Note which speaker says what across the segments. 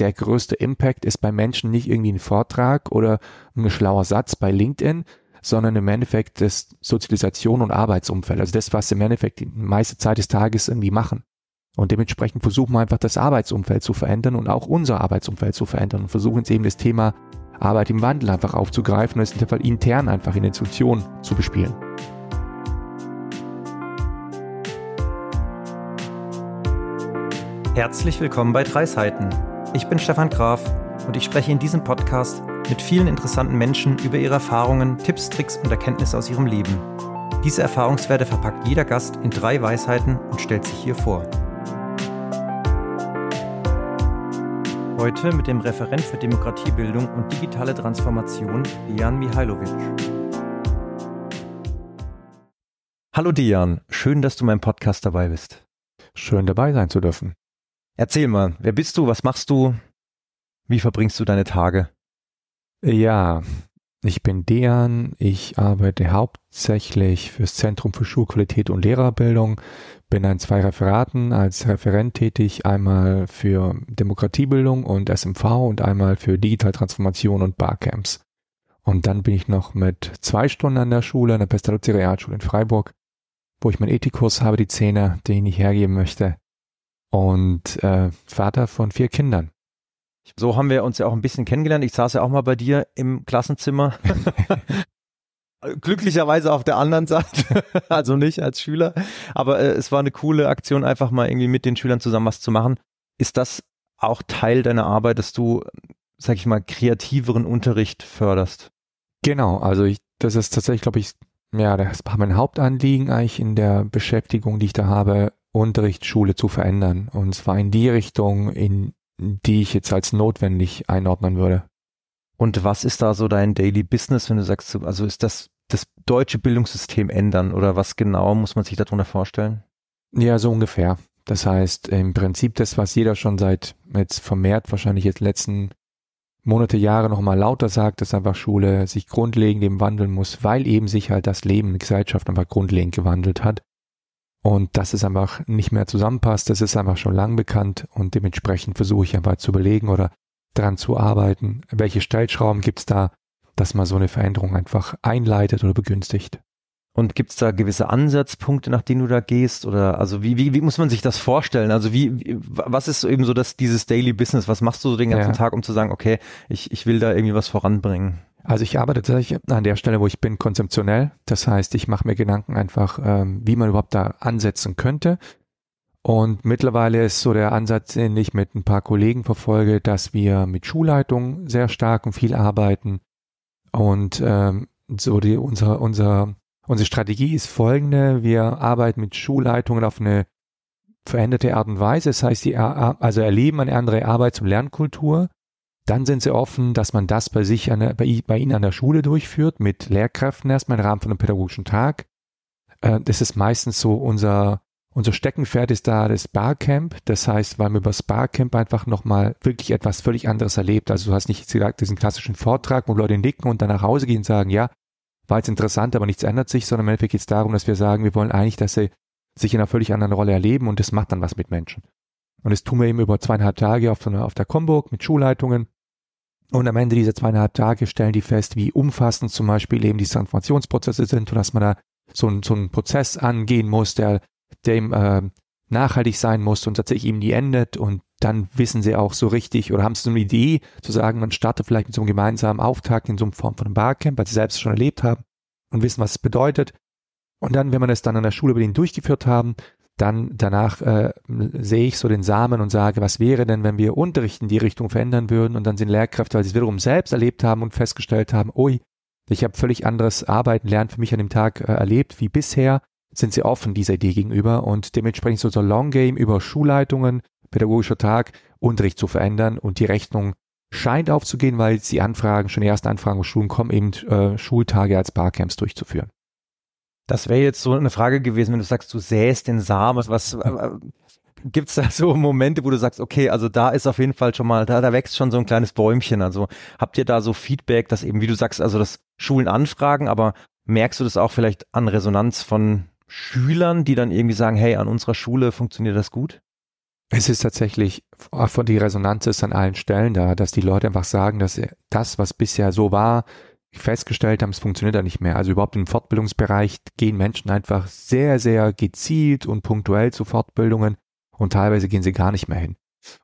Speaker 1: der größte Impact ist bei Menschen nicht irgendwie ein Vortrag oder ein schlauer Satz bei LinkedIn, sondern im Endeffekt das Sozialisation und Arbeitsumfeld. Also das, was sie im Endeffekt die meiste Zeit des Tages irgendwie machen. Und dementsprechend versuchen wir einfach das Arbeitsumfeld zu verändern und auch unser Arbeitsumfeld zu verändern und versuchen jetzt eben das Thema Arbeit im Wandel einfach aufzugreifen und es in dem Fall intern einfach in Institutionen zu bespielen.
Speaker 2: Herzlich willkommen bei Drei Seiten. Ich bin Stefan Graf und ich spreche in diesem Podcast mit vielen interessanten Menschen über ihre Erfahrungen, Tipps, Tricks und Erkenntnisse aus ihrem Leben. Diese Erfahrungswerte verpackt jeder Gast in drei Weisheiten und stellt sich hier vor. Heute mit dem Referent für Demokratiebildung und digitale Transformation, Dian Mihailovic. Hallo Dian, schön, dass du meinem Podcast dabei bist.
Speaker 1: Schön dabei sein zu dürfen.
Speaker 2: Erzähl mal, wer bist du, was machst du, wie verbringst du deine Tage?
Speaker 1: Ja, ich bin Dejan, ich arbeite hauptsächlich fürs Zentrum für Schulqualität und Lehrerbildung, bin an zwei Referaten als Referent tätig, einmal für Demokratiebildung und SMV und einmal für Digitaltransformation und Barcamps. Und dann bin ich noch mit zwei Stunden an der Schule, an der Pestalozzi Realschule in Freiburg, wo ich meinen Ethikkurs habe, die Zähne, den ich hergeben möchte und äh, Vater von vier Kindern.
Speaker 2: So haben wir uns ja auch ein bisschen kennengelernt. Ich saß ja auch mal bei dir im Klassenzimmer. Glücklicherweise auf der anderen Seite, also nicht als Schüler. Aber äh, es war eine coole Aktion, einfach mal irgendwie mit den Schülern zusammen was zu machen. Ist das auch Teil deiner Arbeit, dass du, sag ich mal, kreativeren Unterricht förderst?
Speaker 1: Genau, also ich, das ist tatsächlich, glaube ich, ja, das war mein Hauptanliegen eigentlich in der Beschäftigung, die ich da habe, Unterrichtsschule zu verändern. Und zwar in die Richtung, in die ich jetzt als notwendig einordnen würde.
Speaker 2: Und was ist da so dein Daily Business, wenn du sagst, also ist das das deutsche Bildungssystem ändern oder was genau muss man sich darunter vorstellen?
Speaker 1: Ja, so ungefähr. Das heißt, im Prinzip das, was jeder schon seit jetzt vermehrt wahrscheinlich jetzt letzten Monate, Jahre nochmal lauter sagt, dass einfach Schule sich grundlegend eben wandeln muss, weil eben sich halt das Leben in der Gesellschaft einfach grundlegend gewandelt hat und dass es einfach nicht mehr zusammenpasst, das ist einfach schon lang bekannt und dementsprechend versuche ich einfach zu überlegen oder dran zu arbeiten, welche Stellschrauben gibt es da, dass man so eine Veränderung einfach einleitet oder begünstigt.
Speaker 2: Und gibt es da gewisse Ansatzpunkte, nach denen du da gehst? Oder also wie, wie, wie muss man sich das vorstellen? Also wie, wie was ist eben so das, dieses Daily Business? Was machst du so den ganzen ja. Tag, um zu sagen, okay, ich, ich will da irgendwie was voranbringen?
Speaker 1: Also ich arbeite tatsächlich an der Stelle, wo ich bin, konzeptionell. Das heißt, ich mache mir Gedanken einfach, ähm, wie man überhaupt da ansetzen könnte. Und mittlerweile ist so der Ansatz, den ich mit ein paar Kollegen verfolge, dass wir mit Schulleitung sehr stark und viel arbeiten. Und ähm, so die unsere, unsere, unsere Strategie ist folgende. Wir arbeiten mit Schulleitungen auf eine veränderte Art und Weise. Das heißt, die also erleben eine andere Arbeits- und Lernkultur dann sind sie offen, dass man das bei sich der, bei, bei, ihnen an der Schule durchführt, mit Lehrkräften erstmal im Rahmen von einem pädagogischen Tag. Äh, das ist meistens so unser, unser Steckenpferd ist da das Barcamp. Das heißt, weil man über das Barcamp einfach nochmal wirklich etwas völlig anderes erlebt. Also du hast nicht gesagt, diesen klassischen Vortrag, wo Leute nicken und dann nach Hause gehen und sagen, ja, war jetzt interessant, aber nichts ändert sich, sondern im Endeffekt geht es darum, dass wir sagen, wir wollen eigentlich, dass sie sich in einer völlig anderen Rolle erleben und das macht dann was mit Menschen. Und das tun wir eben über zweieinhalb Tage auf, auf der Comburg mit Schulleitungen und am Ende dieser zweieinhalb Tage stellen die fest, wie umfassend zum Beispiel eben die Transformationsprozesse sind und dass man da so, ein, so einen Prozess angehen muss, der, eben äh, nachhaltig sein muss und tatsächlich eben nie endet. Und dann wissen sie auch so richtig oder haben sie so eine Idee zu sagen, man startet vielleicht mit so einem gemeinsamen Auftakt in so einer Form von einem Barcamp, weil sie selbst schon erlebt haben und wissen, was es bedeutet. Und dann, wenn man es dann an der Schule über den durchgeführt haben, dann danach äh, sehe ich so den Samen und sage, was wäre denn, wenn wir Unterricht in die Richtung verändern würden und dann sind Lehrkräfte, weil sie es wiederum selbst erlebt haben und festgestellt haben, ui, ich habe völlig anderes Arbeiten, Lernen für mich an dem Tag äh, erlebt wie bisher, sind sie offen dieser Idee gegenüber und dementsprechend so so Long Game über Schulleitungen, pädagogischer Tag, Unterricht zu verändern und die Rechnung scheint aufzugehen, weil die Anfragen, schon die ersten Anfragen aus Schulen kommen, eben äh, Schultage als Barcamps durchzuführen.
Speaker 2: Das wäre jetzt so eine Frage gewesen, wenn du sagst, du säst den Samen, was äh, gibt's da so Momente, wo du sagst, okay, also da ist auf jeden Fall schon mal, da, da wächst schon so ein kleines Bäumchen. Also habt ihr da so Feedback, dass eben, wie du sagst, also das Schulen anfragen, aber merkst du das auch vielleicht an Resonanz von Schülern, die dann irgendwie sagen, hey, an unserer Schule funktioniert das gut?
Speaker 1: Es ist tatsächlich von die Resonanz ist an allen Stellen da, dass die Leute einfach sagen, dass das, was bisher so war, festgestellt haben, es funktioniert da nicht mehr. Also überhaupt im Fortbildungsbereich gehen Menschen einfach sehr, sehr gezielt und punktuell zu Fortbildungen und teilweise gehen sie gar nicht mehr hin.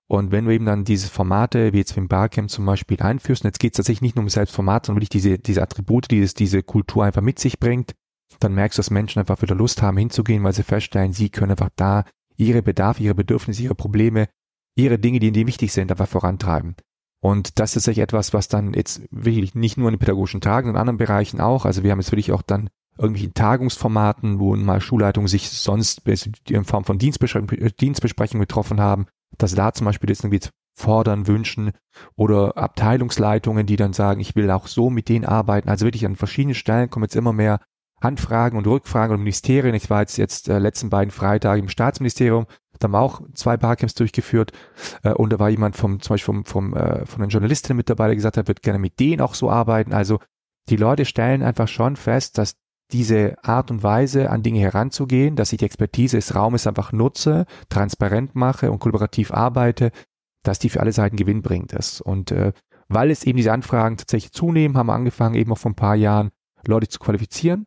Speaker 1: Und wenn du eben dann diese Formate, wie jetzt im Barcamp zum Beispiel, einführst, und jetzt geht es tatsächlich nicht nur um Selbstformat, sondern wirklich diese, diese Attribute, die es, diese Kultur einfach mit sich bringt, dann merkst du, dass Menschen einfach wieder Lust haben hinzugehen, weil sie feststellen, sie können einfach da ihre Bedarfe, ihre Bedürfnisse, ihre Probleme, ihre Dinge, die ihnen wichtig sind, einfach vorantreiben. Und das ist tatsächlich etwas, was dann jetzt wirklich nicht nur in den pädagogischen Tagen, in anderen Bereichen auch, also wir haben jetzt wirklich auch dann irgendwelchen Tagungsformaten, wo mal Schulleitungen sich sonst in Form von Dienstbesprechungen getroffen haben, dass da zum Beispiel jetzt irgendwie fordern, wünschen oder Abteilungsleitungen, die dann sagen, ich will auch so mit denen arbeiten. Also wirklich an verschiedenen Stellen kommen jetzt immer mehr Anfragen und Rückfragen und Ministerien. Ich war jetzt jetzt äh, letzten beiden Freitagen im Staatsministerium, da haben wir auch zwei Barcamps durchgeführt äh, und da war jemand vom zum Beispiel vom, vom äh, von den Journalistinnen mit dabei, der gesagt hat, wird gerne mit denen auch so arbeiten. Also die Leute stellen einfach schon fest, dass diese Art und Weise an Dinge heranzugehen, dass ich die Expertise des Raumes einfach nutze, transparent mache und kollaborativ arbeite, dass die für alle Seiten Gewinn bringt ist. Und äh, weil es eben diese Anfragen tatsächlich zunehmen, haben wir angefangen, eben auch vor ein paar Jahren Leute zu qualifizieren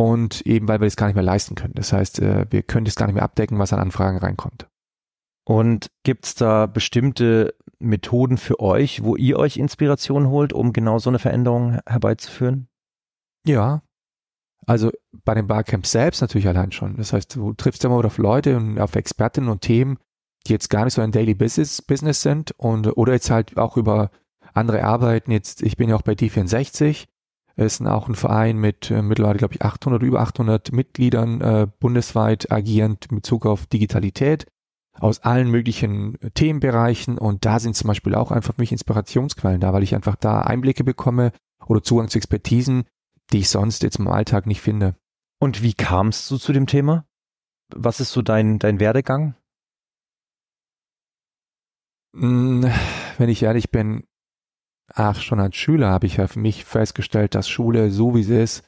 Speaker 1: und eben weil wir das gar nicht mehr leisten können. Das heißt, äh, wir können das gar nicht mehr abdecken, was an Anfragen reinkommt.
Speaker 2: Und gibt es da bestimmte Methoden für euch, wo ihr euch Inspiration holt, um genau so eine Veränderung herbeizuführen?
Speaker 1: Ja, also bei den Barcamps selbst natürlich allein schon. Das heißt, du triffst immer auf Leute und auf Expertinnen und Themen, die jetzt gar nicht so ein Daily Business, Business sind und oder jetzt halt auch über andere Arbeiten. Jetzt, ich bin ja auch bei D64. Es ist auch ein Verein mit äh, mittlerweile, glaube ich, 800, über 800 Mitgliedern äh, bundesweit agierend in Bezug auf Digitalität aus allen möglichen Themenbereichen. Und da sind zum Beispiel auch einfach für mich Inspirationsquellen da, weil ich einfach da Einblicke bekomme oder Zugang zu Expertisen, die ich sonst jetzt im Alltag nicht finde.
Speaker 2: Und wie kamst du zu dem Thema? Was ist so dein, dein Werdegang?
Speaker 1: Hm, wenn ich ehrlich bin, ach, schon als Schüler habe ich ja für mich festgestellt, dass Schule, so wie sie ist,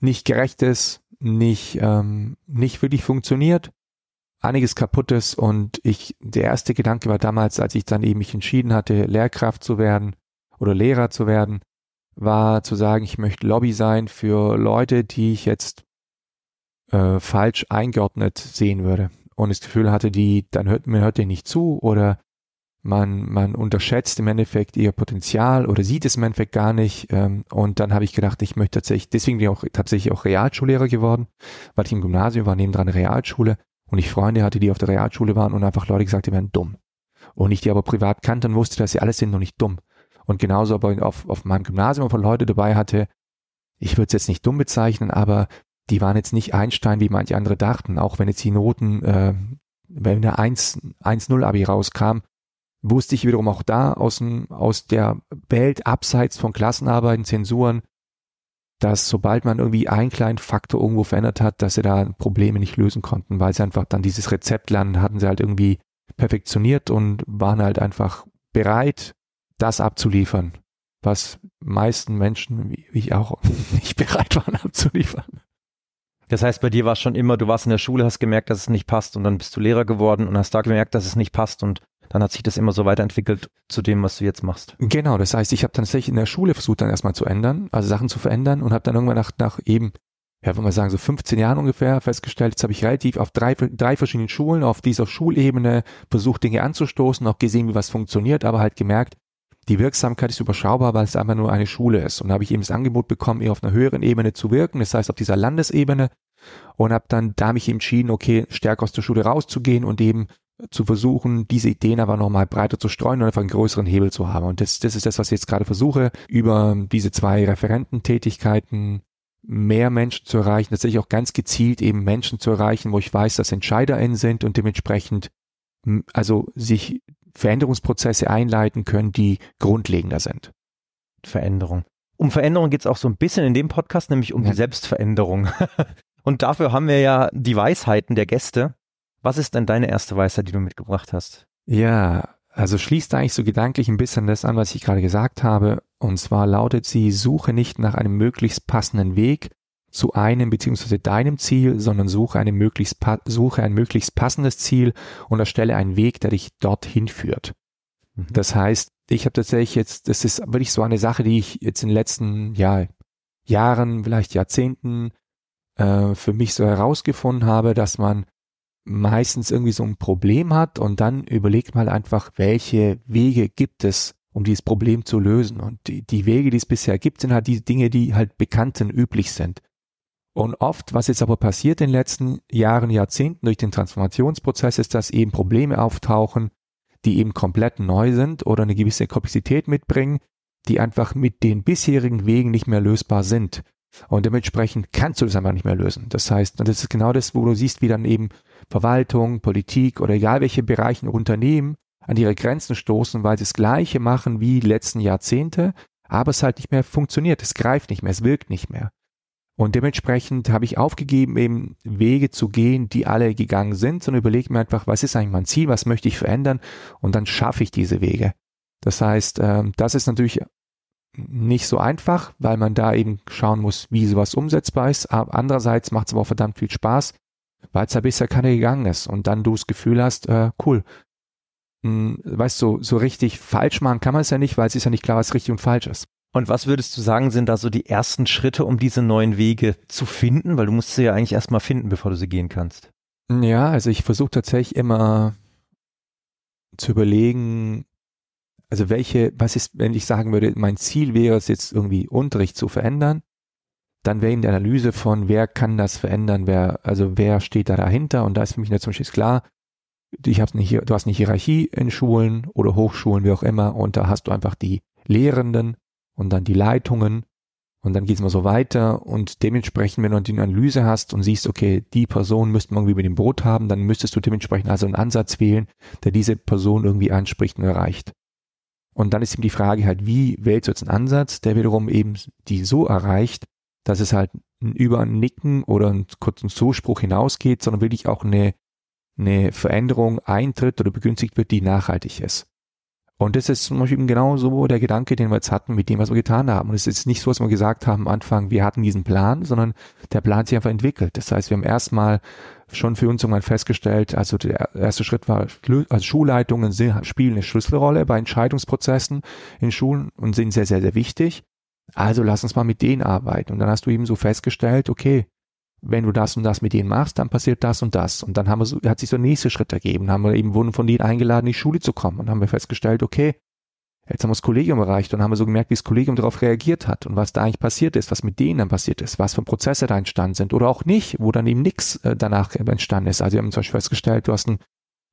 Speaker 1: nicht gerecht ist, nicht, ähm, nicht wirklich funktioniert, einiges kaputt ist. Und ich, der erste Gedanke war damals, als ich dann eben mich entschieden hatte, Lehrkraft zu werden oder Lehrer zu werden, war zu sagen, ich möchte Lobby sein für Leute, die ich jetzt äh, falsch eingeordnet sehen würde. Und das Gefühl hatte, die, dann hört mir hört ihr nicht zu oder man, man unterschätzt im Endeffekt ihr Potenzial oder sieht es im Endeffekt gar nicht. Ähm, und dann habe ich gedacht, ich möchte tatsächlich, deswegen bin ich auch tatsächlich auch Realschullehrer geworden, weil ich im Gymnasium war, nebendran eine Realschule und ich Freunde hatte, die auf der Realschule waren und einfach Leute gesagt, die wären dumm. Und ich die aber privat kannte und wusste, dass sie alles sind noch nicht dumm und genauso aber auf, auf meinem Gymnasium von Leute dabei hatte, ich würde es jetzt nicht dumm bezeichnen, aber die waren jetzt nicht Einstein, wie manche andere dachten, auch wenn jetzt die Noten, äh, wenn der 1-0 Abi rauskam, wusste ich wiederum auch da aus, aus der Welt abseits von Klassenarbeiten, Zensuren, dass sobald man irgendwie einen kleinen Faktor irgendwo verändert hat, dass sie da Probleme nicht lösen konnten, weil sie einfach dann dieses Rezept lernen, hatten sie halt irgendwie perfektioniert und waren halt einfach bereit, das abzuliefern, was meisten Menschen, wie ich auch, nicht bereit waren abzuliefern.
Speaker 2: Das heißt, bei dir war es schon immer, du warst in der Schule, hast gemerkt, dass es nicht passt und dann bist du Lehrer geworden und hast da gemerkt, dass es nicht passt und dann hat sich das immer so weiterentwickelt zu dem, was du jetzt machst.
Speaker 1: Genau, das heißt, ich habe tatsächlich in der Schule versucht, dann erstmal zu ändern, also Sachen zu verändern und habe dann irgendwann nach, nach eben, ja, wenn man sagen, so 15 Jahren ungefähr festgestellt, jetzt habe ich relativ auf drei, drei verschiedenen Schulen, auf dieser Schulebene versucht, Dinge anzustoßen, auch gesehen, wie was funktioniert, aber halt gemerkt, die Wirksamkeit ist überschaubar, weil es einfach nur eine Schule ist. Und da habe ich eben das Angebot bekommen, eher auf einer höheren Ebene zu wirken, das heißt auf dieser Landesebene. Und habe dann da mich entschieden, okay, stärker aus der Schule rauszugehen und eben zu versuchen, diese Ideen aber nochmal breiter zu streuen und einfach einen größeren Hebel zu haben. Und das, das ist das, was ich jetzt gerade versuche, über diese zwei Referententätigkeiten mehr Menschen zu erreichen, tatsächlich auch ganz gezielt eben Menschen zu erreichen, wo ich weiß, dass EntscheiderInnen sind und dementsprechend also sich Veränderungsprozesse einleiten können, die grundlegender sind.
Speaker 2: Veränderung. Um Veränderung geht es auch so ein bisschen in dem Podcast, nämlich um ja. die Selbstveränderung. Und dafür haben wir ja die Weisheiten der Gäste. Was ist denn deine erste Weisheit, die du mitgebracht hast?
Speaker 1: Ja, also schließt eigentlich so gedanklich ein bisschen das an, was ich gerade gesagt habe. Und zwar lautet sie, suche nicht nach einem möglichst passenden Weg, zu einem beziehungsweise deinem Ziel, sondern suche, eine möglichst, suche ein möglichst passendes Ziel und erstelle einen Weg, der dich dorthin führt. Mhm. Das heißt, ich habe tatsächlich jetzt, das ist wirklich so eine Sache, die ich jetzt in den letzten ja, Jahren, vielleicht Jahrzehnten äh, für mich so herausgefunden habe, dass man meistens irgendwie so ein Problem hat und dann überlegt mal einfach, welche Wege gibt es, um dieses Problem zu lösen. Und die, die Wege, die es bisher gibt, sind halt die Dinge, die halt bekannt und üblich sind. Und oft, was jetzt aber passiert in den letzten Jahren, Jahrzehnten durch den Transformationsprozess, ist, dass eben Probleme auftauchen, die eben komplett neu sind oder eine gewisse Komplexität mitbringen, die einfach mit den bisherigen Wegen nicht mehr lösbar sind. Und dementsprechend kannst du das einfach nicht mehr lösen. Das heißt, und das ist genau das, wo du siehst, wie dann eben Verwaltung, Politik oder egal welche Bereiche Unternehmen an ihre Grenzen stoßen, weil sie das Gleiche machen wie die letzten Jahrzehnte, aber es halt nicht mehr funktioniert, es greift nicht mehr, es wirkt nicht mehr. Und dementsprechend habe ich aufgegeben, eben Wege zu gehen, die alle gegangen sind, sondern überlege mir einfach, was ist eigentlich mein Ziel, was möchte ich verändern und dann schaffe ich diese Wege. Das heißt, ähm, das ist natürlich nicht so einfach, weil man da eben schauen muss, wie sowas umsetzbar ist. Aber andererseits macht es aber auch verdammt viel Spaß, weil es ja bisher keiner gegangen ist und dann du das Gefühl hast, äh, cool. Hm, weißt du, so, so richtig falsch machen kann man es ja nicht, weil es ist ja nicht klar, was richtig und falsch ist.
Speaker 2: Und was würdest du sagen, sind da so die ersten Schritte, um diese neuen Wege zu finden? Weil du musst sie ja eigentlich erstmal finden, bevor du sie gehen kannst.
Speaker 1: Ja, also ich versuche tatsächlich immer zu überlegen, also welche, was ist, wenn ich sagen würde, mein Ziel wäre es jetzt irgendwie Unterricht zu verändern, dann wäre eben die Analyse von, wer kann das verändern, wer, also wer steht da dahinter und da ist für mich zum Beispiel klar, ich hab's nicht, du hast eine Hierarchie in Schulen oder Hochschulen, wie auch immer, und da hast du einfach die Lehrenden, und dann die Leitungen und dann geht es mal so weiter und dementsprechend, wenn du die Analyse hast und siehst, okay, die Person müsste man irgendwie mit dem Boot haben, dann müsstest du dementsprechend also einen Ansatz wählen, der diese Person irgendwie anspricht und erreicht. Und dann ist eben die Frage halt, wie wählst du jetzt einen Ansatz, der wiederum eben die so erreicht, dass es halt über ein Nicken oder einen kurzen Zuspruch hinausgeht, sondern wirklich auch eine, eine Veränderung eintritt oder begünstigt wird, die nachhaltig ist. Und das ist zum Beispiel genau so der Gedanke, den wir jetzt hatten mit dem, was wir getan haben. Und es ist nicht so, dass wir gesagt haben am Anfang, wir hatten diesen Plan, sondern der Plan hat sich einfach entwickelt. Das heißt, wir haben erstmal schon für uns irgendwann festgestellt, also der erste Schritt war, also Schulleitungen spielen eine Schlüsselrolle bei Entscheidungsprozessen in Schulen und sind sehr, sehr, sehr wichtig. Also lass uns mal mit denen arbeiten. Und dann hast du eben so festgestellt, okay, wenn du das und das mit denen machst, dann passiert das und das. Und dann haben wir so, hat sich so ein nächster Schritt ergeben. Haben wir eben wurden von denen eingeladen, in die Schule zu kommen. Und haben wir festgestellt, okay, jetzt haben wir das Kollegium erreicht und haben wir so gemerkt, wie das Kollegium darauf reagiert hat und was da eigentlich passiert ist, was mit denen dann passiert ist, was für Prozesse da entstanden sind oder auch nicht, wo dann eben nichts äh, danach entstanden ist. Also wir haben zum Beispiel festgestellt, du hast ein,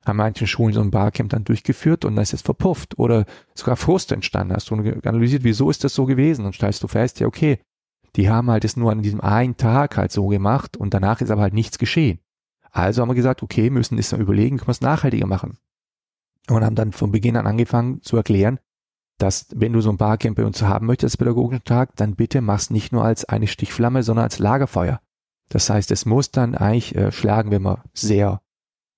Speaker 1: haben manchen Schulen so ein Barcamp dann durchgeführt und dann ist es verpufft oder sogar Frust entstanden. Hast du analysiert, wieso ist das so gewesen und stellst du fest, ja okay, die haben halt es nur an diesem einen Tag halt so gemacht und danach ist aber halt nichts geschehen. Also haben wir gesagt, okay, müssen es überlegen, können wir es nachhaltiger machen. Und haben dann von Beginn an angefangen zu erklären, dass wenn du so ein Barcamp bei uns haben möchtest, pädagogischen Tag, dann bitte mach's nicht nur als eine Stichflamme, sondern als Lagerfeuer. Das heißt, es muss dann eigentlich äh, schlagen wir mal sehr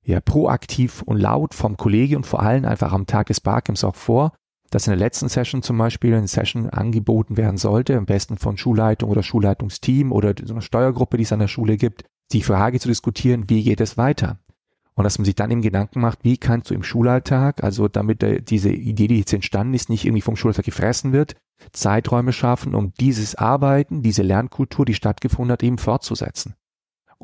Speaker 1: ja, proaktiv und laut vom Kollege und vor allem einfach am Tag des Barcamps auch vor, dass in der letzten Session zum Beispiel eine Session angeboten werden sollte, am besten von Schulleitung oder Schulleitungsteam oder so einer Steuergruppe, die es an der Schule gibt, die Frage zu diskutieren, wie geht es weiter? Und dass man sich dann eben Gedanken macht, wie kannst du im Schulalltag, also damit diese Idee, die jetzt entstanden ist, nicht irgendwie vom Schulalltag gefressen wird, Zeiträume schaffen, um dieses Arbeiten, diese Lernkultur, die stattgefunden hat, eben fortzusetzen.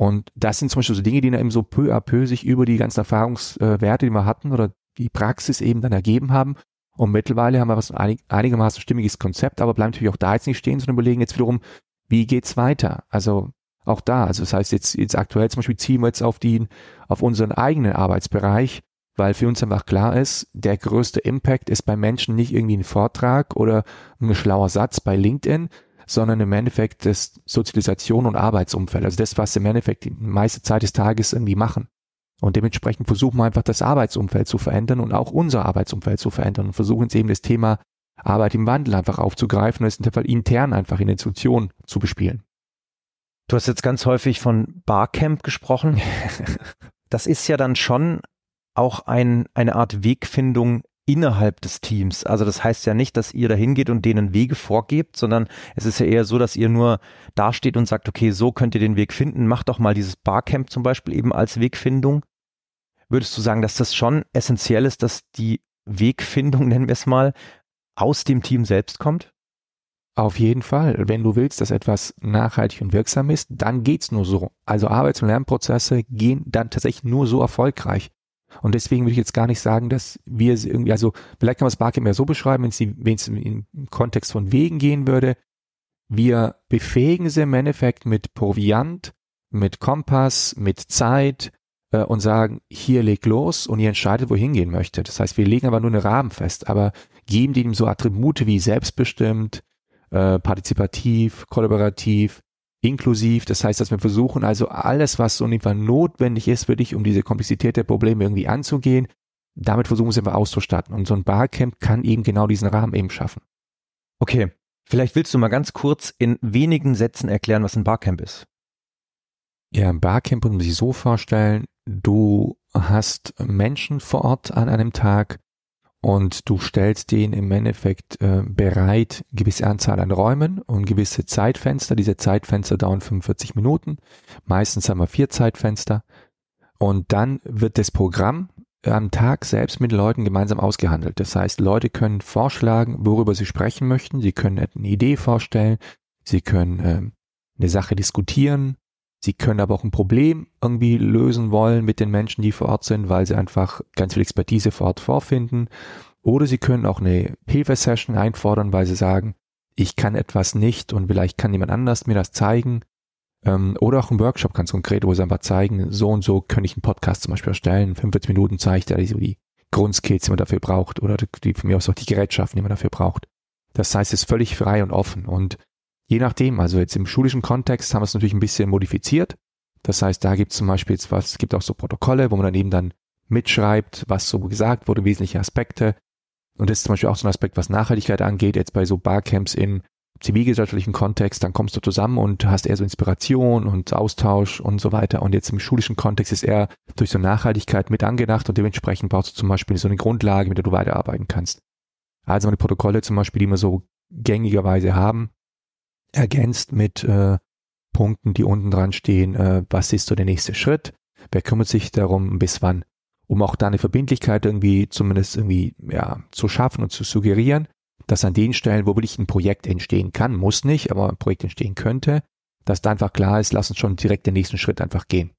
Speaker 1: Und das sind zum Beispiel so Dinge, die dann eben so peu à peu sich über die ganzen Erfahrungswerte, die wir hatten oder die Praxis eben dann ergeben haben und mittlerweile haben wir was einig, einigermaßen stimmiges Konzept, aber bleiben natürlich auch da jetzt nicht stehen, sondern überlegen jetzt wiederum, wie geht's weiter? Also auch da, also das heißt jetzt, jetzt aktuell zum Beispiel ziehen wir jetzt auf die, auf unseren eigenen Arbeitsbereich, weil für uns einfach klar ist, der größte Impact ist bei Menschen nicht irgendwie ein Vortrag oder ein schlauer Satz bei LinkedIn, sondern im Endeffekt das Sozialisation und Arbeitsumfeld. Also das, was im Endeffekt die meiste Zeit des Tages irgendwie machen. Und dementsprechend versuchen wir einfach das Arbeitsumfeld zu verändern und auch unser Arbeitsumfeld zu verändern und versuchen jetzt eben das Thema Arbeit im Wandel einfach aufzugreifen und es in dem Fall intern einfach in Institutionen zu bespielen.
Speaker 2: Du hast jetzt ganz häufig von Barcamp gesprochen. Das ist ja dann schon auch ein, eine Art Wegfindung innerhalb des Teams. Also das heißt ja nicht, dass ihr da hingeht und denen Wege vorgebt, sondern es ist ja eher so, dass ihr nur dasteht und sagt, okay, so könnt ihr den Weg finden. Macht doch mal dieses Barcamp zum Beispiel eben als Wegfindung. Würdest du sagen, dass das schon essentiell ist, dass die Wegfindung, nennen wir es mal, aus dem Team selbst kommt?
Speaker 1: Auf jeden Fall. Wenn du willst, dass etwas nachhaltig und wirksam ist, dann geht's nur so. Also Arbeits- und Lernprozesse gehen dann tatsächlich nur so erfolgreich. Und deswegen würde ich jetzt gar nicht sagen, dass wir irgendwie, also vielleicht kann man Barcamp mehr so beschreiben, wenn es im Kontext von Wegen gehen würde. Wir befähigen sie im Endeffekt mit Proviant, mit Kompass, mit Zeit äh, und sagen, hier leg los und ihr entscheidet, wohin gehen möchtet. Das heißt, wir legen aber nur einen Rahmen fest, aber geben ihm so Attribute wie selbstbestimmt, äh, partizipativ, kollaborativ, inklusiv. Das heißt, dass wir versuchen also alles, was so ungefähr notwendig ist für dich, um diese Komplexität der Probleme irgendwie anzugehen, damit versuchen wir auszustatten. Und so ein Barcamp kann eben genau diesen Rahmen eben schaffen.
Speaker 2: Okay, vielleicht willst du mal ganz kurz in wenigen Sätzen erklären, was ein Barcamp ist.
Speaker 1: Ja, ein Barcamp muss man sich so vorstellen, du hast Menschen vor Ort an einem Tag, und du stellst denen im Endeffekt äh, bereit gewisse Anzahl an Räumen und gewisse Zeitfenster. Diese Zeitfenster dauern 45 Minuten. Meistens haben wir vier Zeitfenster. Und dann wird das Programm am Tag selbst mit Leuten gemeinsam ausgehandelt. Das heißt, Leute können vorschlagen, worüber sie sprechen möchten. Sie können eine Idee vorstellen. Sie können äh, eine Sache diskutieren. Sie können aber auch ein Problem irgendwie lösen wollen mit den Menschen, die vor Ort sind, weil sie einfach ganz viel Expertise vor Ort vorfinden. Oder sie können auch eine Hilfesession einfordern, weil sie sagen, ich kann etwas nicht und vielleicht kann jemand anders mir das zeigen. Ähm, oder auch ein Workshop ganz konkret, wo sie einfach zeigen, so und so könnte ich einen Podcast zum Beispiel erstellen. 45 Minuten zeigt er so die Grundskills, die man dafür braucht oder die, von mir aus auch die Gerätschaften, die man dafür braucht. Das heißt, es ist völlig frei und offen und Je nachdem, also jetzt im schulischen Kontext haben wir es natürlich ein bisschen modifiziert. Das heißt, da gibt es zum Beispiel jetzt was, es gibt auch so Protokolle, wo man dann eben dann mitschreibt, was so gesagt wurde, wesentliche Aspekte. Und das ist zum Beispiel auch so ein Aspekt, was Nachhaltigkeit angeht, jetzt bei so Barcamps in zivilgesellschaftlichen Kontext, dann kommst du zusammen und hast eher so Inspiration und Austausch und so weiter. Und jetzt im schulischen Kontext ist eher durch so Nachhaltigkeit mit angedacht und dementsprechend brauchst du zum Beispiel so eine Grundlage, mit der du weiterarbeiten kannst. Also meine Protokolle zum Beispiel, die wir so gängigerweise haben, ergänzt mit äh, Punkten, die unten dran stehen, äh, was ist so der nächste Schritt, wer kümmert sich darum, bis wann, um auch da eine Verbindlichkeit irgendwie zumindest irgendwie ja, zu schaffen und zu suggerieren, dass an den Stellen, wo wirklich ein Projekt entstehen kann, muss nicht, aber ein Projekt entstehen könnte, dass da einfach klar ist, lass uns schon direkt den nächsten Schritt einfach gehen.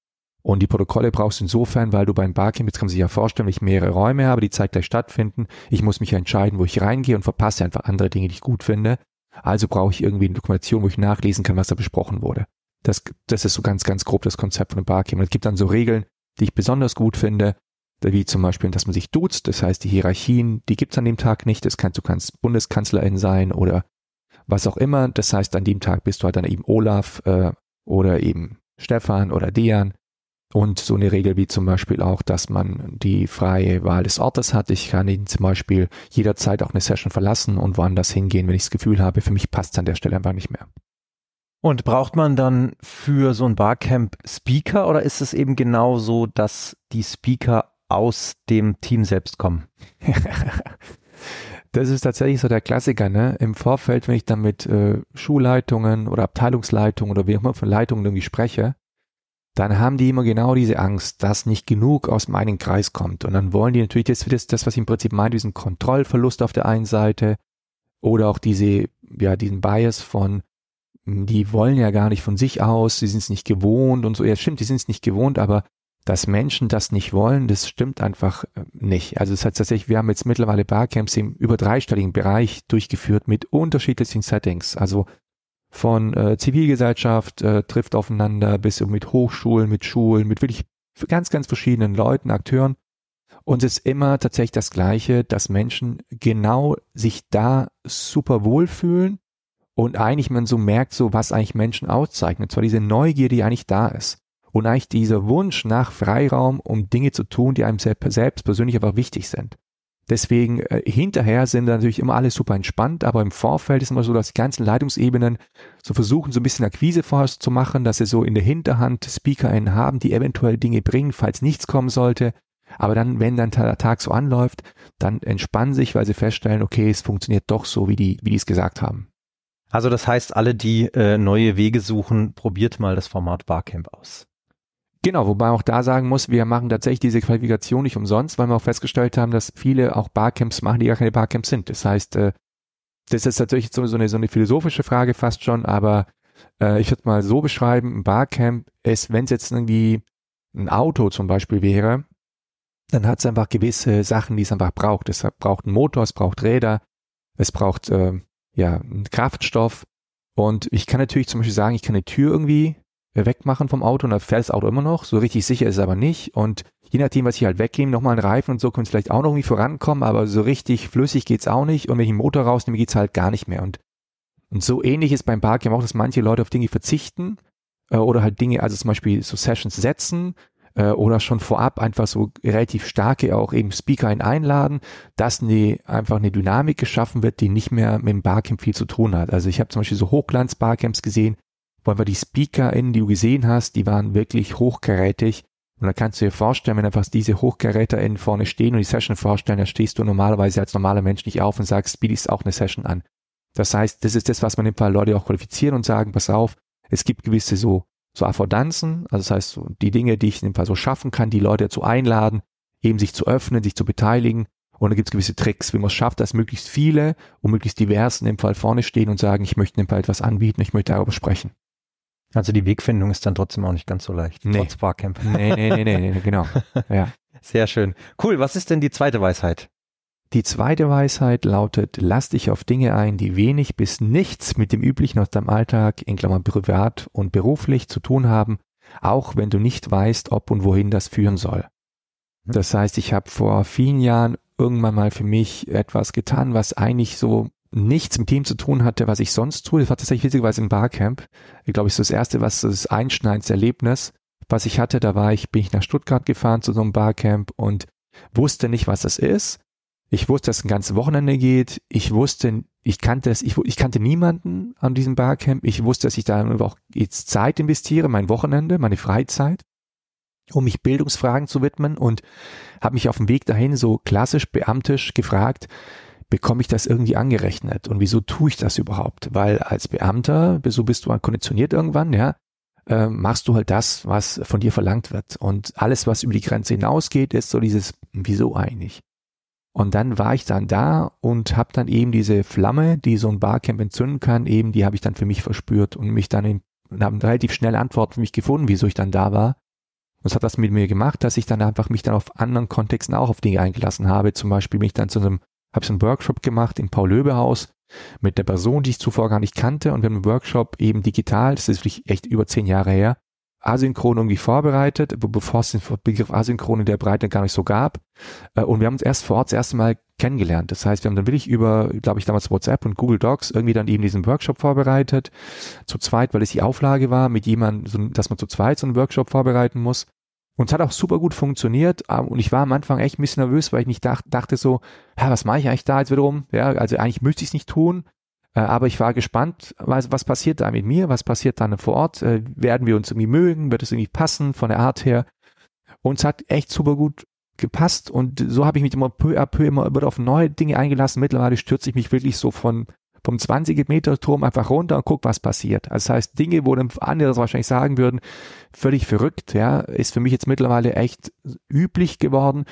Speaker 1: Und die Protokolle brauchst du insofern, weil du beim Barcamp, jetzt kann man sich ja vorstellen, wenn ich mehrere Räume habe, die zeitgleich stattfinden, ich muss mich entscheiden, wo ich reingehe und verpasse einfach andere Dinge, die ich gut finde. Also brauche ich irgendwie eine Dokumentation, wo ich nachlesen kann, was da besprochen wurde. Das, das ist so ganz, ganz grob das Konzept von Barcamp. Und es gibt dann so Regeln, die ich besonders gut finde, wie zum Beispiel, dass man sich duzt, das heißt die Hierarchien, die gibt's an dem Tag nicht, das kannst du kannst Bundeskanzlerin sein oder was auch immer, das heißt an dem Tag bist du halt dann eben Olaf äh, oder eben Stefan oder Dian und so eine Regel wie zum Beispiel auch, dass man die freie Wahl des Ortes hat. Ich kann ihn zum Beispiel jederzeit auch eine Session verlassen und woanders hingehen, wenn ich das Gefühl habe, für mich passt es an der Stelle einfach nicht mehr.
Speaker 2: Und braucht man dann für so ein Barcamp Speaker oder ist es eben genau so, dass die Speaker aus dem Team selbst kommen?
Speaker 1: das ist tatsächlich so der Klassiker, ne? Im Vorfeld, wenn ich dann mit äh, Schulleitungen oder Abteilungsleitungen oder wie auch immer von Leitungen irgendwie spreche, dann haben die immer genau diese Angst, dass nicht genug aus dem einen Kreis kommt. Und dann wollen die natürlich, das das, das was ich im Prinzip meine, diesen Kontrollverlust auf der einen Seite oder auch diese, ja, diesen Bias von, die wollen ja gar nicht von sich aus, sie sind es nicht gewohnt und so. Ja, stimmt, die sind es nicht gewohnt, aber dass Menschen das nicht wollen, das stimmt einfach äh, nicht. Also es hat tatsächlich, wir haben jetzt mittlerweile Barcamps im über dreistelligen Bereich durchgeführt mit unterschiedlichen Settings. Also von äh, Zivilgesellschaft äh, trifft aufeinander bis mit Hochschulen, mit Schulen, mit wirklich ganz, ganz verschiedenen Leuten, Akteuren. Und es ist immer tatsächlich das Gleiche, dass Menschen genau sich da super wohlfühlen und eigentlich man so merkt, so was eigentlich Menschen auszeichnet. Zwar diese Neugier, die eigentlich da ist. Und eigentlich dieser Wunsch nach Freiraum, um Dinge zu tun, die einem selbst persönlich einfach wichtig sind. Deswegen äh, hinterher sind natürlich immer alle super entspannt, aber im Vorfeld ist immer so, dass die ganzen Leitungsebenen so versuchen, so ein bisschen Akquise vorher zu machen, dass sie so in der Hinterhand SpeakerInnen haben, die eventuell Dinge bringen, falls nichts kommen sollte. Aber dann, wenn dann der Tag so anläuft, dann entspannen sich, weil sie feststellen, okay, es funktioniert doch so, wie die, wie die es gesagt haben.
Speaker 2: Also das heißt, alle, die äh, neue Wege suchen, probiert mal das Format Barcamp aus.
Speaker 1: Genau, wobei auch da sagen muss, wir machen tatsächlich diese Qualifikation nicht umsonst, weil wir auch festgestellt haben, dass viele auch Barcamps machen, die gar keine Barcamps sind. Das heißt, äh, das ist natürlich so eine, so eine philosophische Frage fast schon, aber äh, ich würde mal so beschreiben, ein Barcamp ist, wenn es jetzt irgendwie ein Auto zum Beispiel wäre, dann hat es einfach gewisse Sachen, die es einfach braucht. Es braucht einen Motor, es braucht Räder, es braucht äh, ja einen Kraftstoff. Und ich kann natürlich zum Beispiel sagen, ich kann eine Tür irgendwie wegmachen vom Auto und dann fährt das Auto immer noch. So richtig sicher ist es aber nicht. Und je nachdem, was ich halt weggebe, nochmal einen Reifen und so, könnte es vielleicht auch noch irgendwie vorankommen, aber so richtig flüssig geht's auch nicht. Und wenn ich einen Motor rausnehme, geht's halt gar nicht mehr. Und, und so ähnlich ist beim Barcamp auch, dass manche Leute auf Dinge verzichten äh, oder halt Dinge, also zum Beispiel so Sessions setzen äh, oder schon vorab einfach so relativ starke auch eben Speaker einladen, dass eine, einfach eine Dynamik geschaffen wird, die nicht mehr mit dem Barcamp viel zu tun hat. Also ich habe zum Beispiel so Hochglanz-Barcamps gesehen, wo einfach die SpeakerInnen, die du gesehen hast, die waren wirklich hochkarätig. Und dann kannst du dir vorstellen, wenn einfach diese HochkaräterInnen vorne stehen und die Session vorstellen, dann stehst du normalerweise als normaler Mensch nicht auf und sagst, bietest auch eine Session an. Das heißt, das ist das, was man im Fall Leute auch qualifizieren und sagen, pass auf, es gibt gewisse so, so Affordanzen, also das heißt, so die Dinge, die ich dem Fall so schaffen kann, die Leute dazu einladen, eben sich zu öffnen, sich zu beteiligen. Und dann gibt es gewisse Tricks, wie man es schafft, dass möglichst viele und möglichst diversen im Fall vorne stehen und sagen, ich möchte im Fall etwas anbieten, ich möchte darüber sprechen.
Speaker 2: Also die Wegfindung ist dann trotzdem auch nicht ganz so leicht,
Speaker 1: nee. trotz Barcamp. Nee, nee, nee, nee, nee, genau. Ja.
Speaker 2: Sehr schön. Cool, was ist denn die zweite Weisheit?
Speaker 1: Die zweite Weisheit lautet, lass dich auf Dinge ein, die wenig bis nichts mit dem Üblichen aus deinem Alltag, in Klammern privat und beruflich zu tun haben, auch wenn du nicht weißt, ob und wohin das führen soll. Hm. Das heißt, ich habe vor vielen Jahren irgendwann mal für mich etwas getan, was eigentlich so nichts mit dem zu tun hatte, was ich sonst tue. Das war tatsächlich witzigerweise im Barcamp. Ich glaube, ich so das erste, was das einschneidendste Erlebnis, was ich hatte, da war ich, bin ich nach Stuttgart gefahren zu so einem Barcamp und wusste nicht, was das ist. Ich wusste, dass es ein ganzes Wochenende geht. Ich wusste, ich kannte es, ich, ich kannte niemanden an diesem Barcamp. Ich wusste, dass ich da auch jetzt Zeit investiere, mein Wochenende, meine Freizeit, um mich Bildungsfragen zu widmen und habe mich auf dem Weg dahin so klassisch beamtisch gefragt, bekomme ich das irgendwie angerechnet und wieso tue ich das überhaupt? Weil als Beamter, so bist du konditioniert irgendwann, ja, äh, machst du halt das, was von dir verlangt wird. Und alles, was über die Grenze hinausgeht, ist so dieses, wieso eigentlich? Und dann war ich dann da und habe dann eben diese Flamme, die so ein Barcamp entzünden kann, eben die habe ich dann für mich verspürt und mich dann in, und habe relativ schnell Antwort für mich gefunden, wieso ich dann da war. Und es hat das mit mir gemacht, dass ich dann einfach mich dann auf anderen Kontexten auch auf Dinge eingelassen habe. Zum Beispiel mich dann zu einem habe so einen Workshop gemacht im Paul-Löbe-Haus mit der Person, die ich zuvor gar nicht kannte und wir haben einen Workshop eben digital, das ist wirklich echt über zehn Jahre her, asynchron irgendwie vorbereitet, bevor es den Begriff asynchron in der Breite gar nicht so gab. Äh, und wir haben uns erst vor Ort das erste Mal kennengelernt. Das heißt, wir haben dann wirklich über, glaube ich, damals WhatsApp und Google Docs irgendwie dann eben diesen Workshop vorbereitet. Zu zweit, weil es die Auflage war, mit jemandem, dass man zu zweit so einen Workshop vorbereiten muss. Und es hat auch super gut funktioniert. Ähm, und ich war am Anfang echt ein bisschen nervös, weil ich nicht dacht, dachte so, ja, was mache ich eigentlich da jetzt wiederum? Ja, also eigentlich müsste ich es nicht tun. Äh, aber ich war gespannt, was, was passiert da mit mir? Was passiert dann vor Ort? Äh, werden wir uns irgendwie mögen? Wird es irgendwie passen von der Art her? Und es hat echt super gut gepasst. Und so habe ich mich immer peu à peu immer auf neue Dinge eingelassen. Mittlerweile stürze ich mich wirklich so von vom 20 Meter Turm einfach runter und guck, was passiert. Also das heißt, Dinge, wo dann andere wahrscheinlich sagen würden, völlig verrückt, ja, ist für mich jetzt mittlerweile echt üblich geworden,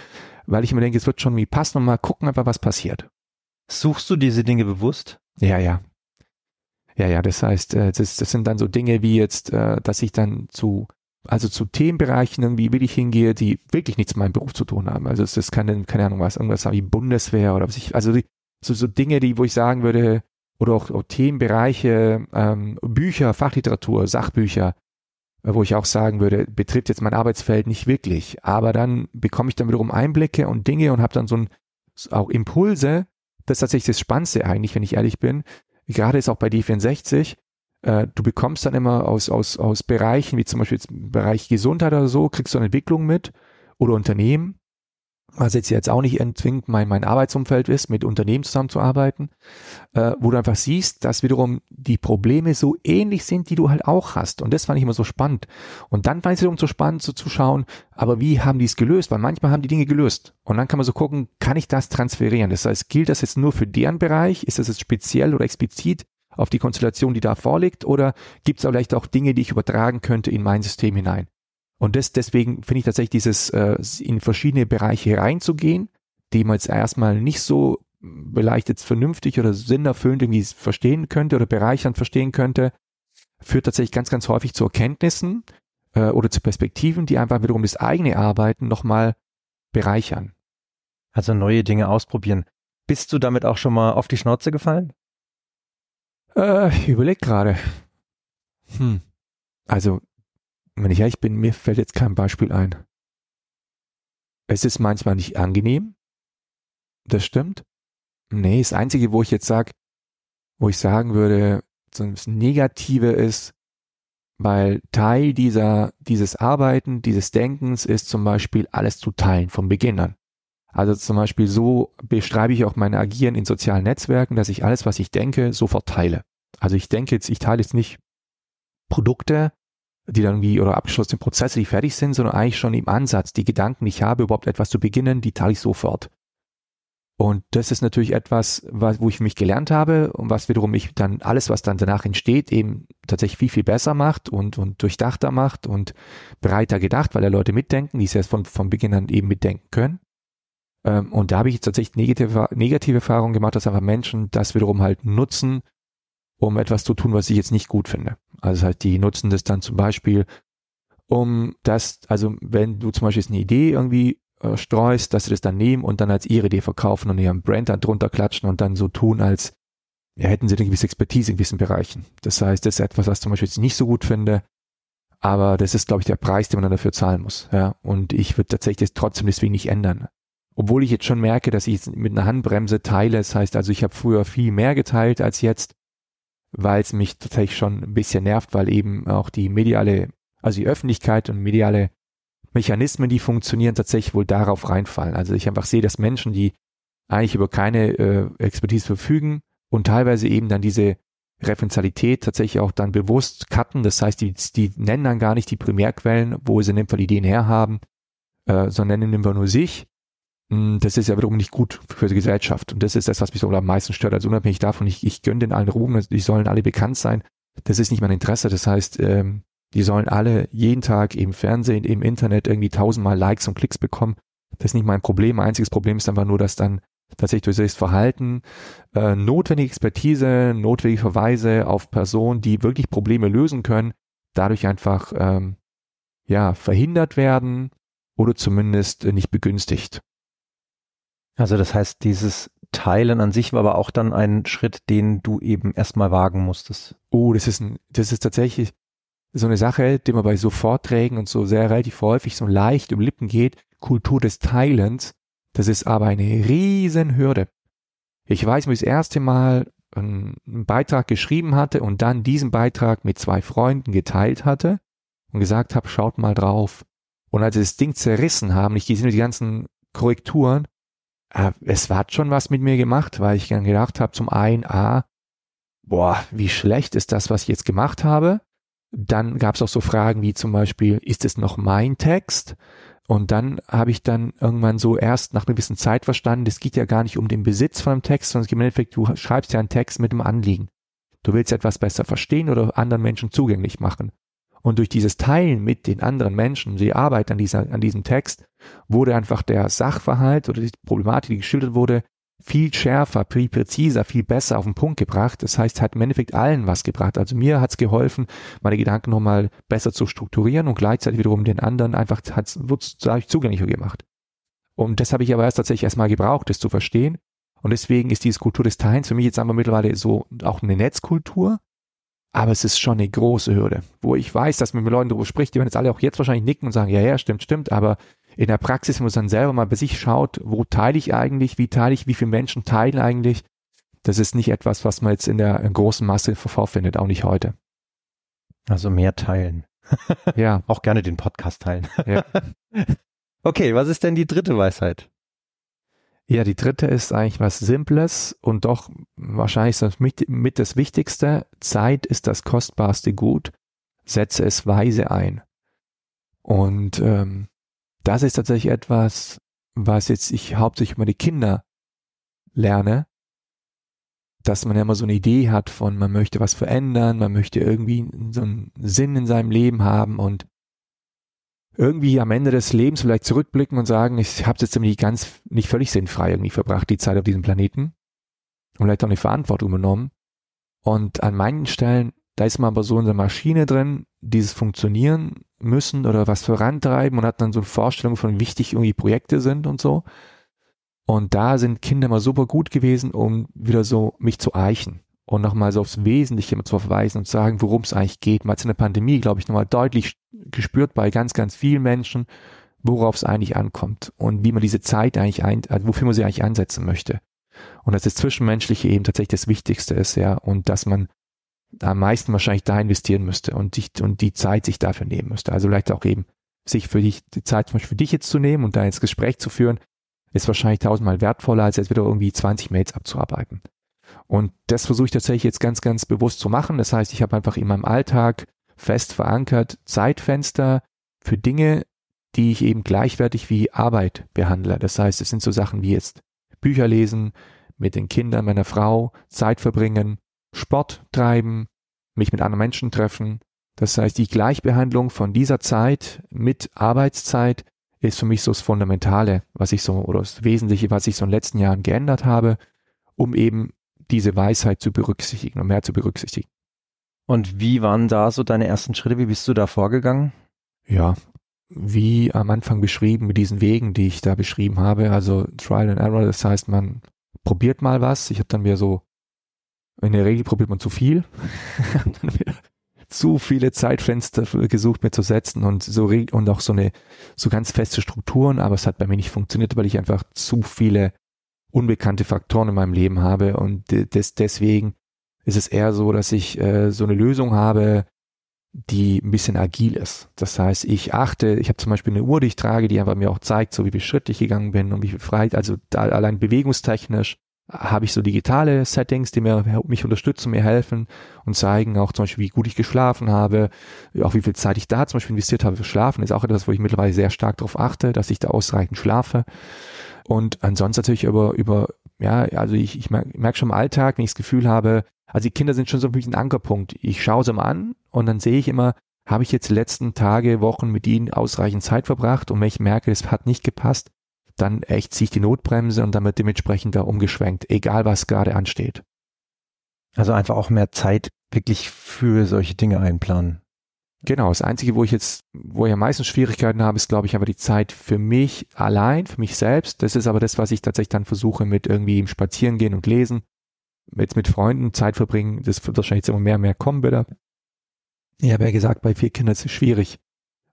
Speaker 1: weil ich mir denke, es wird schon wie passen und mal gucken einfach, was passiert.
Speaker 2: Suchst du diese Dinge bewusst?
Speaker 1: Ja, ja. Ja, ja, das heißt, äh, das, das sind dann so Dinge wie jetzt, äh, dass ich dann zu also zu Themenbereichen irgendwie will ich hingehe, die wirklich nichts mit meinem Beruf zu tun haben. Also es ist keine, keine Ahnung was, irgendwas wie Bundeswehr oder was ich, also die, so, so Dinge, die, wo ich sagen würde, oder auch, auch Themenbereiche, ähm, Bücher, Fachliteratur, Sachbücher, äh, wo ich auch sagen würde, betrifft jetzt mein Arbeitsfeld nicht wirklich. Aber dann bekomme ich dann wiederum Einblicke und Dinge und habe dann so ein, auch Impulse. Das ist tatsächlich das Spannendste eigentlich, wenn ich ehrlich bin. Gerade ist auch bei D64, äh, du bekommst dann immer aus, aus, aus Bereichen, wie zum Beispiel jetzt Bereich Gesundheit oder so, kriegst du eine Entwicklung mit oder Unternehmen was jetzt jetzt auch nicht entzwingend mein, mein Arbeitsumfeld ist, mit Unternehmen zusammenzuarbeiten, äh, wo du einfach siehst, dass wiederum die Probleme so ähnlich sind, die du halt auch hast. Und das fand ich immer so spannend. Und dann fand ich es wiederum so spannend so zu schauen, aber wie haben die es gelöst? Weil manchmal haben die Dinge gelöst. Und dann kann man so gucken, kann ich das transferieren? Das heißt, gilt das jetzt nur für deren Bereich? Ist das jetzt speziell oder explizit auf die Konstellation, die da vorliegt? Oder gibt es vielleicht auch Dinge, die ich übertragen könnte in mein System hinein? Und das, deswegen finde ich tatsächlich dieses, äh, in verschiedene Bereiche reinzugehen, die man jetzt erstmal nicht so vielleicht jetzt vernünftig oder sinnerfüllend irgendwie verstehen könnte oder bereichernd verstehen könnte, führt tatsächlich ganz, ganz häufig zu Erkenntnissen äh, oder zu Perspektiven, die einfach wiederum das eigene Arbeiten nochmal bereichern.
Speaker 2: Also neue Dinge ausprobieren. Bist du damit auch schon mal auf die Schnauze gefallen?
Speaker 1: Äh, ich überleg gerade. Hm. Also wenn ich ehrlich bin, mir fällt jetzt kein Beispiel ein. Es ist manchmal nicht angenehm. Das stimmt. Nee, das Einzige, wo ich jetzt sage, wo ich sagen würde, so das Negative ist, weil Teil dieser, dieses Arbeiten, dieses Denkens ist zum Beispiel alles zu teilen vom Beginn an. Also zum Beispiel so beschreibe ich auch mein Agieren in sozialen Netzwerken, dass ich alles, was ich denke, sofort teile. Also ich denke jetzt, ich teile jetzt nicht Produkte, die dann wie oder abgeschlossene Prozesse, die fertig sind, sondern eigentlich schon im Ansatz, die Gedanken, die ich habe, überhaupt etwas zu beginnen, die teile ich sofort. Und das ist natürlich etwas, was, wo ich mich gelernt habe und was wiederum mich dann alles, was dann danach entsteht, eben tatsächlich viel, viel besser macht und, und durchdachter macht und breiter gedacht, weil da Leute mitdenken, die es erst von, von Beginn an eben mitdenken können. Ähm, und da habe ich tatsächlich negative, negative Erfahrungen gemacht, dass einfach Menschen das wiederum halt nutzen, um etwas zu tun, was ich jetzt nicht gut finde. Also halt, die nutzen das dann zum Beispiel, um das, also wenn du zum Beispiel eine Idee irgendwie äh, streust, dass sie das dann nehmen und dann als ihre Idee verkaufen und ihren Brand dann drunter klatschen und dann so tun, als ja, hätten sie eine gewisse Expertise in gewissen Bereichen. Das heißt, das ist etwas, was zum Beispiel jetzt nicht so gut finde, aber das ist, glaube ich, der Preis, den man dann dafür zahlen muss. Ja, und ich würde tatsächlich das trotzdem deswegen nicht ändern. Obwohl ich jetzt schon merke, dass ich jetzt mit einer Handbremse teile. Das heißt also, ich habe früher viel mehr geteilt als jetzt weil es mich tatsächlich schon ein bisschen nervt, weil eben auch die mediale, also die Öffentlichkeit und mediale Mechanismen, die funktionieren, tatsächlich wohl darauf reinfallen. Also ich einfach sehe, dass Menschen, die eigentlich über keine äh, Expertise verfügen und teilweise eben dann diese Referenzialität tatsächlich auch dann bewusst cutten. Das heißt, die, die nennen dann gar nicht die Primärquellen, wo sie in dem Fall Ideen herhaben, äh, sondern nennen immer nur sich das ist ja wiederum nicht gut für die Gesellschaft. Und das ist das, was mich so am meisten stört. Also unabhängig davon, ich, ich gönne den allen Ruhm, die sollen alle bekannt sein. Das ist nicht mein Interesse. Das heißt, ähm, die sollen alle jeden Tag im Fernsehen, im Internet irgendwie tausendmal Likes und Klicks bekommen. Das ist nicht mein Problem. Mein einziges Problem ist einfach nur, dass dann tatsächlich durch das Verhalten äh, notwendige Expertise, notwendige Verweise auf Personen, die wirklich Probleme lösen können, dadurch einfach ähm, ja verhindert werden oder zumindest nicht begünstigt.
Speaker 2: Also das heißt, dieses Teilen an sich war aber auch dann ein Schritt, den du eben erstmal wagen musstest.
Speaker 1: Oh, das ist ein, das ist tatsächlich so eine Sache, die man bei so Vorträgen und so sehr relativ häufig so leicht um Lippen geht. Kultur des Teilens. Das ist aber eine riesen Hürde. Ich weiß, wie ich das erste Mal einen Beitrag geschrieben hatte und dann diesen Beitrag mit zwei Freunden geteilt hatte und gesagt habe, schaut mal drauf. Und als sie das Ding zerrissen haben, ich gesehen die ganzen Korrekturen, äh, es hat schon was mit mir gemacht, weil ich dann gedacht habe, zum einen, ah, boah, wie schlecht ist das, was ich jetzt gemacht habe. Dann gab es auch so Fragen wie zum Beispiel, ist es noch mein Text? Und dann habe ich dann irgendwann so erst nach einer gewissen Zeit verstanden, es geht ja gar nicht um den Besitz von einem Text, sondern es geht im Endeffekt, du schreibst ja einen Text mit einem Anliegen. Du willst etwas besser verstehen oder anderen Menschen zugänglich machen. Und durch dieses Teilen mit den anderen Menschen, die Arbeit an, dieser, an diesem Text, wurde einfach der Sachverhalt oder die Problematik, die geschildert wurde, viel schärfer, viel präziser, viel besser auf den Punkt gebracht. Das heißt, hat im Endeffekt allen was gebracht. Also mir hat es geholfen, meine Gedanken nochmal besser zu strukturieren und gleichzeitig wiederum den anderen einfach hat es dadurch zugänglicher gemacht. Und das habe ich aber erst tatsächlich erstmal gebraucht, das zu verstehen. Und deswegen ist diese Kultur des Teilens für mich jetzt einfach mittlerweile so auch eine Netzkultur, aber es ist schon eine große Hürde, wo ich weiß, dass man mit Leuten darüber spricht, die werden jetzt alle auch jetzt wahrscheinlich nicken und sagen, ja, ja, stimmt, stimmt, aber in der Praxis, wenn man selber mal bei sich schaut, wo teile ich eigentlich, wie teile ich, wie viele Menschen teilen eigentlich, das ist nicht etwas, was man jetzt in der großen Masse vorfindet, auch nicht heute.
Speaker 2: Also mehr teilen.
Speaker 1: ja.
Speaker 2: Auch gerne den Podcast teilen.
Speaker 1: Ja.
Speaker 2: Okay, was ist denn die dritte Weisheit?
Speaker 1: Ja, die dritte ist eigentlich was Simples und doch wahrscheinlich mit, mit das Wichtigste. Zeit ist das kostbarste Gut. Setze es weise ein. Und ähm, das ist tatsächlich etwas, was jetzt ich hauptsächlich über die Kinder lerne, dass man ja immer so eine Idee hat von, man möchte was verändern, man möchte irgendwie so einen Sinn in seinem Leben haben und irgendwie am Ende des Lebens vielleicht zurückblicken und sagen, ich habe jetzt nämlich ganz nicht völlig sinnfrei irgendwie verbracht, die Zeit auf diesem Planeten und vielleicht auch eine Verantwortung übernommen. Und an manchen Stellen, da ist man aber so in der Maschine drin, dieses Funktionieren müssen oder was vorantreiben und hat dann so eine Vorstellung von, wie wichtig irgendwie Projekte sind und so. Und da sind Kinder mal super gut gewesen, um wieder so mich zu eichen und nochmal so aufs Wesentliche zu verweisen und zu sagen, worum es eigentlich geht. Hat es in der Pandemie, glaube ich, nochmal deutlich gespürt bei ganz, ganz vielen Menschen, worauf es eigentlich ankommt und wie man diese Zeit eigentlich ein, also wofür man sie eigentlich einsetzen möchte. Und dass das Zwischenmenschliche eben tatsächlich das Wichtigste ist, ja, und dass man am meisten wahrscheinlich da investieren müsste und sich, und die Zeit sich dafür nehmen müsste. Also vielleicht auch eben sich für dich, die Zeit zum Beispiel für dich jetzt zu nehmen und da ins Gespräch zu führen, ist wahrscheinlich tausendmal wertvoller, als jetzt wieder irgendwie 20 Mails abzuarbeiten. Und das versuche ich tatsächlich jetzt ganz, ganz bewusst zu machen. Das heißt, ich habe einfach in meinem Alltag fest verankert Zeitfenster für Dinge, die ich eben gleichwertig wie Arbeit behandle. Das heißt, es sind so Sachen wie jetzt Bücher lesen, mit den Kindern meiner Frau Zeit verbringen, Sport treiben, mich mit anderen Menschen treffen. Das heißt, die Gleichbehandlung von dieser Zeit mit Arbeitszeit ist für mich so das Fundamentale, was ich so, oder das Wesentliche, was ich so in den letzten Jahren geändert habe, um eben diese Weisheit zu berücksichtigen und mehr zu berücksichtigen.
Speaker 2: Und wie waren da so deine ersten Schritte? Wie bist du da vorgegangen?
Speaker 1: Ja, wie am Anfang beschrieben, mit diesen Wegen, die ich da beschrieben habe, also Trial and Error, das heißt, man probiert mal was. Ich habe dann wieder so, in der Regel probiert man zu viel, zu viele Zeitfenster gesucht, mir zu setzen und so und auch so eine so ganz feste Strukturen, aber es hat bei mir nicht funktioniert, weil ich einfach zu viele unbekannte Faktoren in meinem Leben habe und des, deswegen ist es eher so, dass ich äh, so eine Lösung habe, die ein bisschen agil ist. Das heißt, ich achte, ich habe zum Beispiel eine Uhr, die ich trage, die einfach mir auch zeigt, so wie viel Schritt ich gegangen bin und wie viel Freiheit, also da allein bewegungstechnisch habe ich so digitale Settings, die mir mich unterstützen, mir helfen und zeigen auch zum Beispiel, wie gut ich geschlafen habe, auch wie viel Zeit ich da zum Beispiel investiert habe für Schlafen, ist auch etwas, wo ich mittlerweile sehr stark darauf achte, dass ich da ausreichend schlafe. Und ansonsten natürlich über, über, ja, also ich, ich merke merk schon im Alltag, wenn ich das Gefühl habe, also die Kinder sind schon so ein bisschen ein Ankerpunkt. Ich schaue sie mal an und dann sehe ich immer, habe ich jetzt die letzten Tage, Wochen mit ihnen ausreichend Zeit verbracht und wenn ich merke, es hat nicht gepasst, dann echt ziehe ich die Notbremse und dann wird dementsprechend da umgeschwenkt, egal was gerade ansteht.
Speaker 2: Also einfach auch mehr Zeit wirklich für solche Dinge einplanen.
Speaker 1: Genau, das Einzige, wo ich jetzt, wo ich am meisten Schwierigkeiten habe, ist, glaube ich, aber die Zeit für mich allein, für mich selbst. Das ist aber das, was ich tatsächlich dann versuche mit irgendwie im Spazierengehen und Lesen, mit, mit Freunden Zeit verbringen. Das wird wahrscheinlich jetzt immer mehr und mehr kommen wieder. Ich habe ja gesagt, bei vier Kindern ist es schwierig,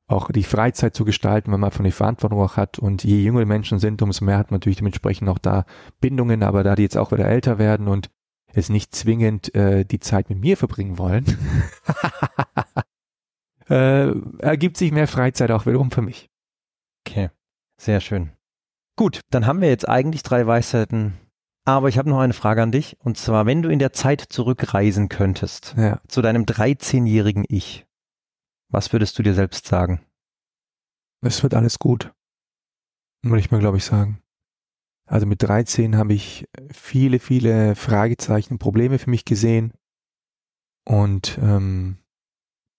Speaker 1: auch die Freizeit zu gestalten, wenn man von der Verantwortung auch hat. Und je jünger die Menschen sind, umso mehr hat man natürlich dementsprechend auch da Bindungen. Aber da die jetzt auch wieder älter werden und es nicht zwingend äh, die Zeit mit mir verbringen wollen, äh, ergibt sich mehr Freizeit auch wiederum für mich.
Speaker 2: Okay, sehr schön. Gut, dann haben wir jetzt eigentlich drei Weisheiten. Aber ich habe noch eine Frage an dich. Und zwar, wenn du in der Zeit zurückreisen könntest, ja. zu deinem 13-jährigen Ich, was würdest du dir selbst sagen?
Speaker 1: Es wird alles gut. Würde ich mal, glaube ich, sagen. Also mit 13 habe ich viele, viele Fragezeichen und Probleme für mich gesehen. Und ähm,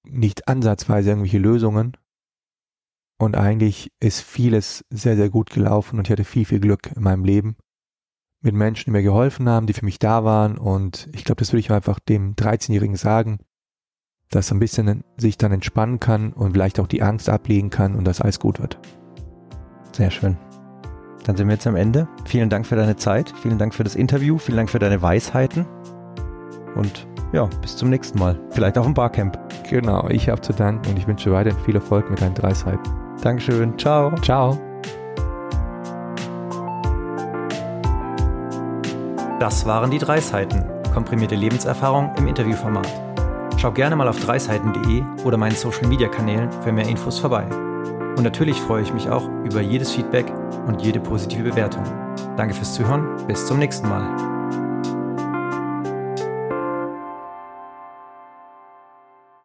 Speaker 1: nicht ansatzweise irgendwelche Lösungen. Und eigentlich ist vieles sehr, sehr gut gelaufen und ich hatte viel, viel Glück in meinem Leben mit Menschen, die mir geholfen haben, die für mich da waren. Und ich glaube, das würde ich einfach dem 13-Jährigen sagen, dass er ein bisschen sich dann entspannen kann und vielleicht auch die Angst ablegen kann und dass alles gut wird.
Speaker 2: Sehr schön. Dann sind wir jetzt am Ende. Vielen Dank für deine Zeit, vielen Dank für das Interview, vielen Dank für deine Weisheiten und ja, bis zum nächsten Mal. Vielleicht auch im Barcamp.
Speaker 1: Genau, ich habe zu danken und ich wünsche weiterhin viel Erfolg mit deinen drei Seiten.
Speaker 2: Dankeschön. Ciao.
Speaker 1: Ciao.
Speaker 2: Das waren die drei Seiten. Komprimierte Lebenserfahrung im Interviewformat. Schau gerne mal auf dreiseiten.de oder meinen Social Media Kanälen für mehr Infos vorbei. Und natürlich freue ich mich auch über jedes Feedback und jede positive Bewertung. Danke fürs Zuhören. Bis zum nächsten Mal.